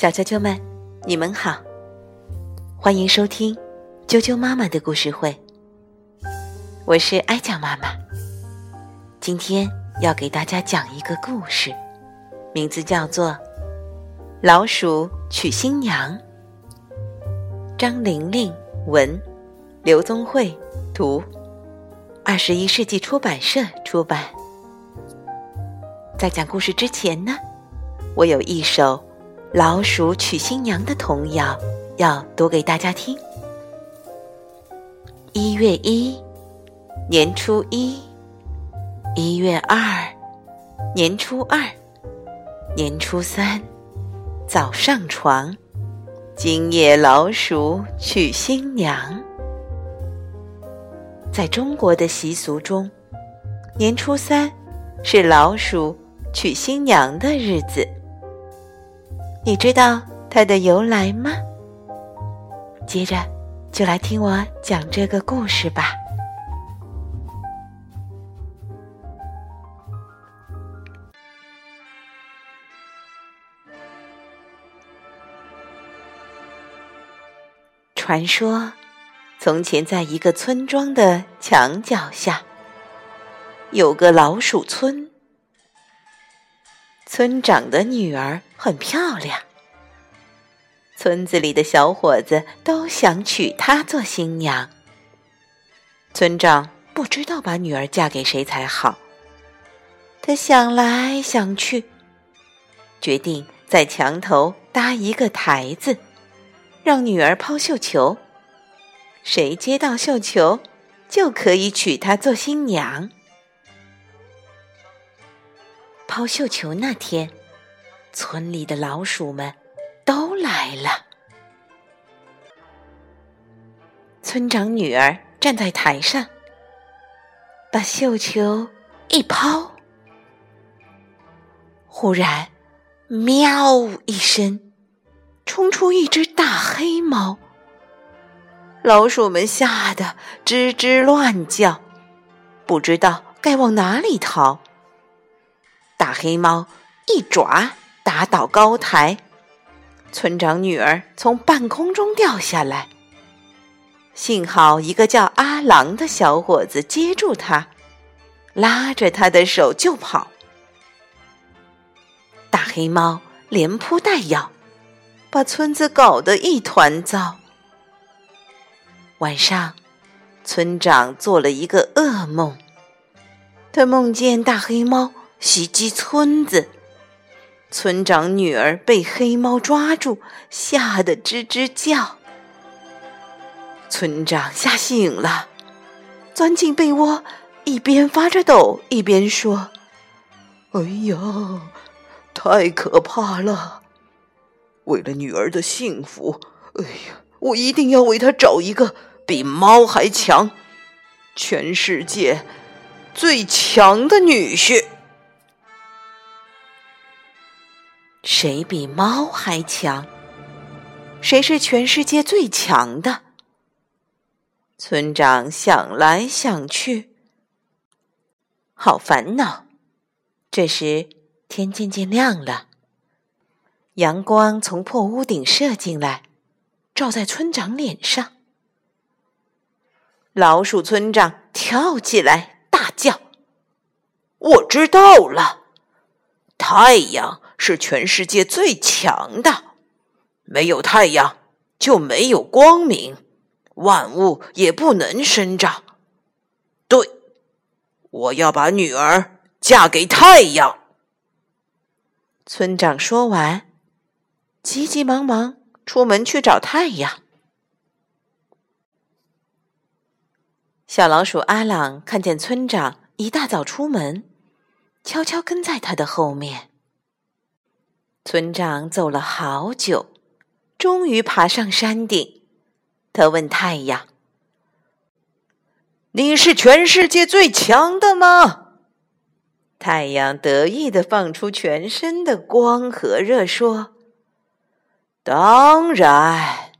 小啾啾们，你们好，欢迎收听啾啾妈妈的故事会。我是哀酱妈妈，今天要给大家讲一个故事，名字叫做《老鼠娶新娘》。张玲玲文，刘宗慧图，二十一世纪出版社出版。在讲故事之前呢，我有一首。老鼠娶新娘的童谣要读给大家听。一月一，年初一；一月二，年初二；年初三，早上床。今夜老鼠娶新娘。在中国的习俗中，年初三是老鼠娶新娘的日子。你知道它的由来吗？接着就来听我讲这个故事吧。传说，从前在一个村庄的墙角下，有个老鼠村。村长的女儿很漂亮，村子里的小伙子都想娶她做新娘。村长不知道把女儿嫁给谁才好，他想来想去，决定在墙头搭一个台子，让女儿抛绣球，谁接到绣球，就可以娶她做新娘。抛绣球那天，村里的老鼠们都来了。村长女儿站在台上，把绣球一抛，忽然“喵”一声，冲出一只大黑猫。老鼠们吓得吱吱乱叫，不知道该往哪里逃。大黑猫一爪打倒高台，村长女儿从半空中掉下来。幸好一个叫阿郎的小伙子接住他，拉着他的手就跑。大黑猫连扑带咬，把村子搞得一团糟。晚上，村长做了一个噩梦，他梦见大黑猫。袭击村子，村长女儿被黑猫抓住，吓得吱吱叫。村长吓醒了，钻进被窝，一边发着抖，一边说：“哎呀，太可怕了！为了女儿的幸福，哎呀，我一定要为她找一个比猫还强、全世界最强的女婿。”谁比猫还强？谁是全世界最强的？村长想来想去，好烦恼。这时天渐渐亮了，阳光从破屋顶射进来，照在村长脸上。老鼠村长跳起来，大叫：“我知道了，太阳！”是全世界最强的，没有太阳就没有光明，万物也不能生长。对，我要把女儿嫁给太阳。村长说完，急急忙忙出门去找太阳。小老鼠阿朗看见村长一大早出门，悄悄跟在他的后面。村长走了好久，终于爬上山顶。他问太阳：“你是全世界最强的吗？”太阳得意的放出全身的光和热，说：“当然，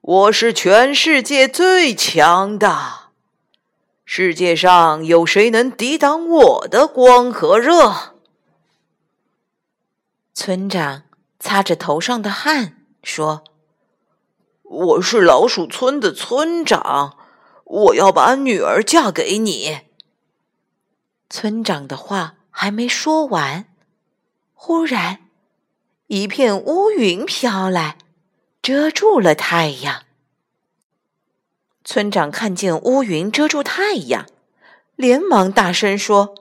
我是全世界最强的。世界上有谁能抵挡我的光和热？”村长擦着头上的汗，说：“我是老鼠村的村长，我要把女儿嫁给你。”村长的话还没说完，忽然一片乌云飘来，遮住了太阳。村长看见乌云遮住太阳，连忙大声说：“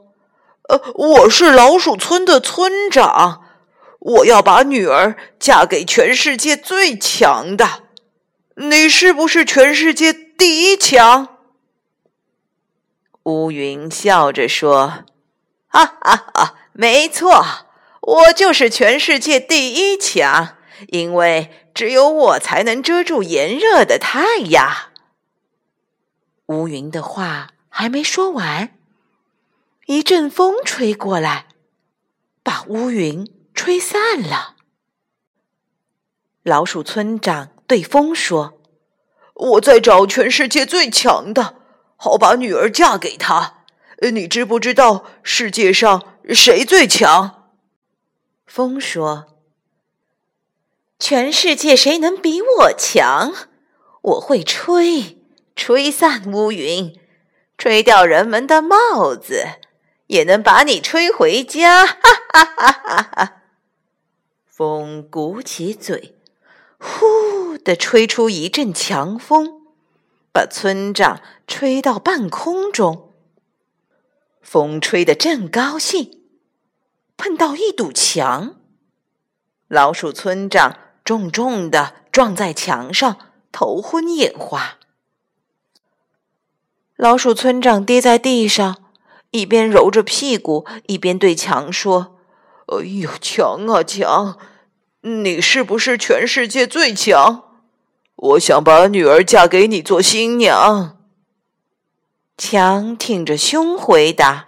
呃，我是老鼠村的村长。”我要把女儿嫁给全世界最强的，你是不是全世界第一强？乌云笑着说：“哈哈哈，没错，我就是全世界第一强，因为只有我才能遮住炎热的太阳。”乌云的话还没说完，一阵风吹过来，把乌云。吹散了。老鼠村长对风说：“我在找全世界最强的，好把女儿嫁给他。你知不知道世界上谁最强？”风说：“全世界谁能比我强？我会吹，吹散乌云，吹掉人们的帽子，也能把你吹回家。”哈哈哈哈哈！风鼓起嘴，呼的吹出一阵强风，把村长吹到半空中。风吹得正高兴，碰到一堵墙，老鼠村长重重的撞在墙上，头昏眼花。老鼠村长跌在地上，一边揉着屁股，一边对墙说。哎呦，强啊强！你是不是全世界最强？我想把女儿嫁给你做新娘。强挺着胸回答：“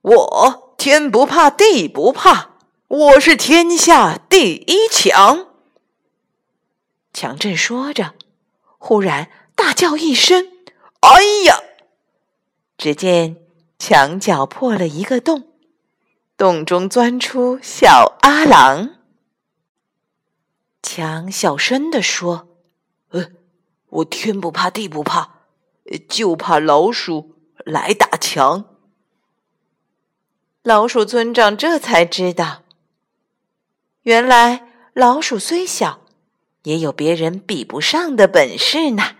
我天不怕地不怕，我是天下第一强。”强正说着，忽然大叫一声：“哎呀！”只见墙角破了一个洞。洞中钻出小阿郎，强小声地说：“呃，我天不怕地不怕，就怕老鼠来打墙。”老鼠村长这才知道，原来老鼠虽小，也有别人比不上的本事呢。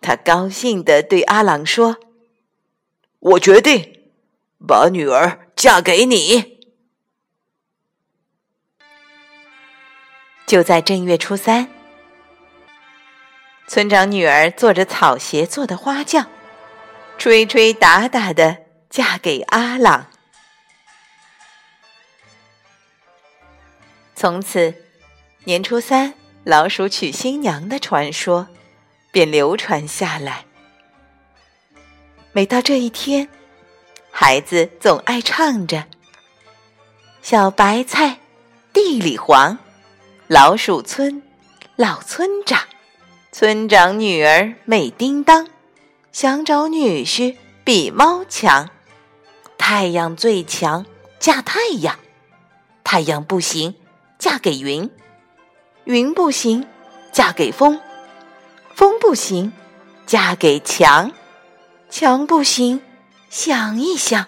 他高兴地对阿郎说：“我决定把女儿。”嫁给你！就在正月初三，村长女儿坐着草鞋做的花轿，吹吹打打的嫁给阿朗。从此，年初三老鼠娶新娘的传说便流传下来。每到这一天。孩子总爱唱着：“小白菜地里黄，老鼠村老村长，村长女儿美叮当，想找女婿比猫强。太阳最强嫁太阳，太阳不行嫁给云，云不行嫁给风，风不行嫁给墙，墙不行。”想一想，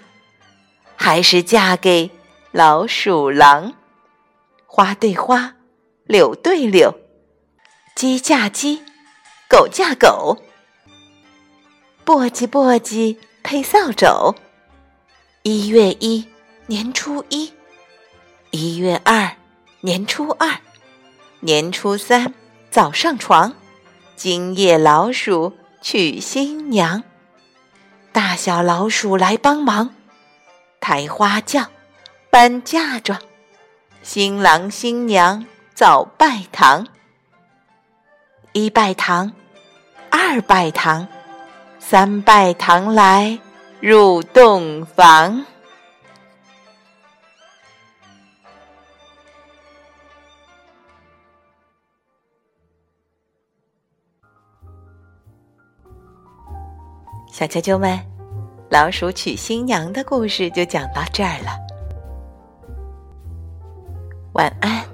还是嫁给老鼠狼。花对花，柳对柳，鸡嫁鸡，狗嫁狗。簸箕簸箕配扫帚。一月一，年初一；一月二，年初二；年初三，早上床。今夜老鼠娶新娘。大小老鼠来帮忙，抬花轿，搬嫁妆，新郎新娘早拜堂。一拜堂，二拜堂，三拜堂来入洞房。小啾啾们，老鼠娶新娘的故事就讲到这儿了。晚安。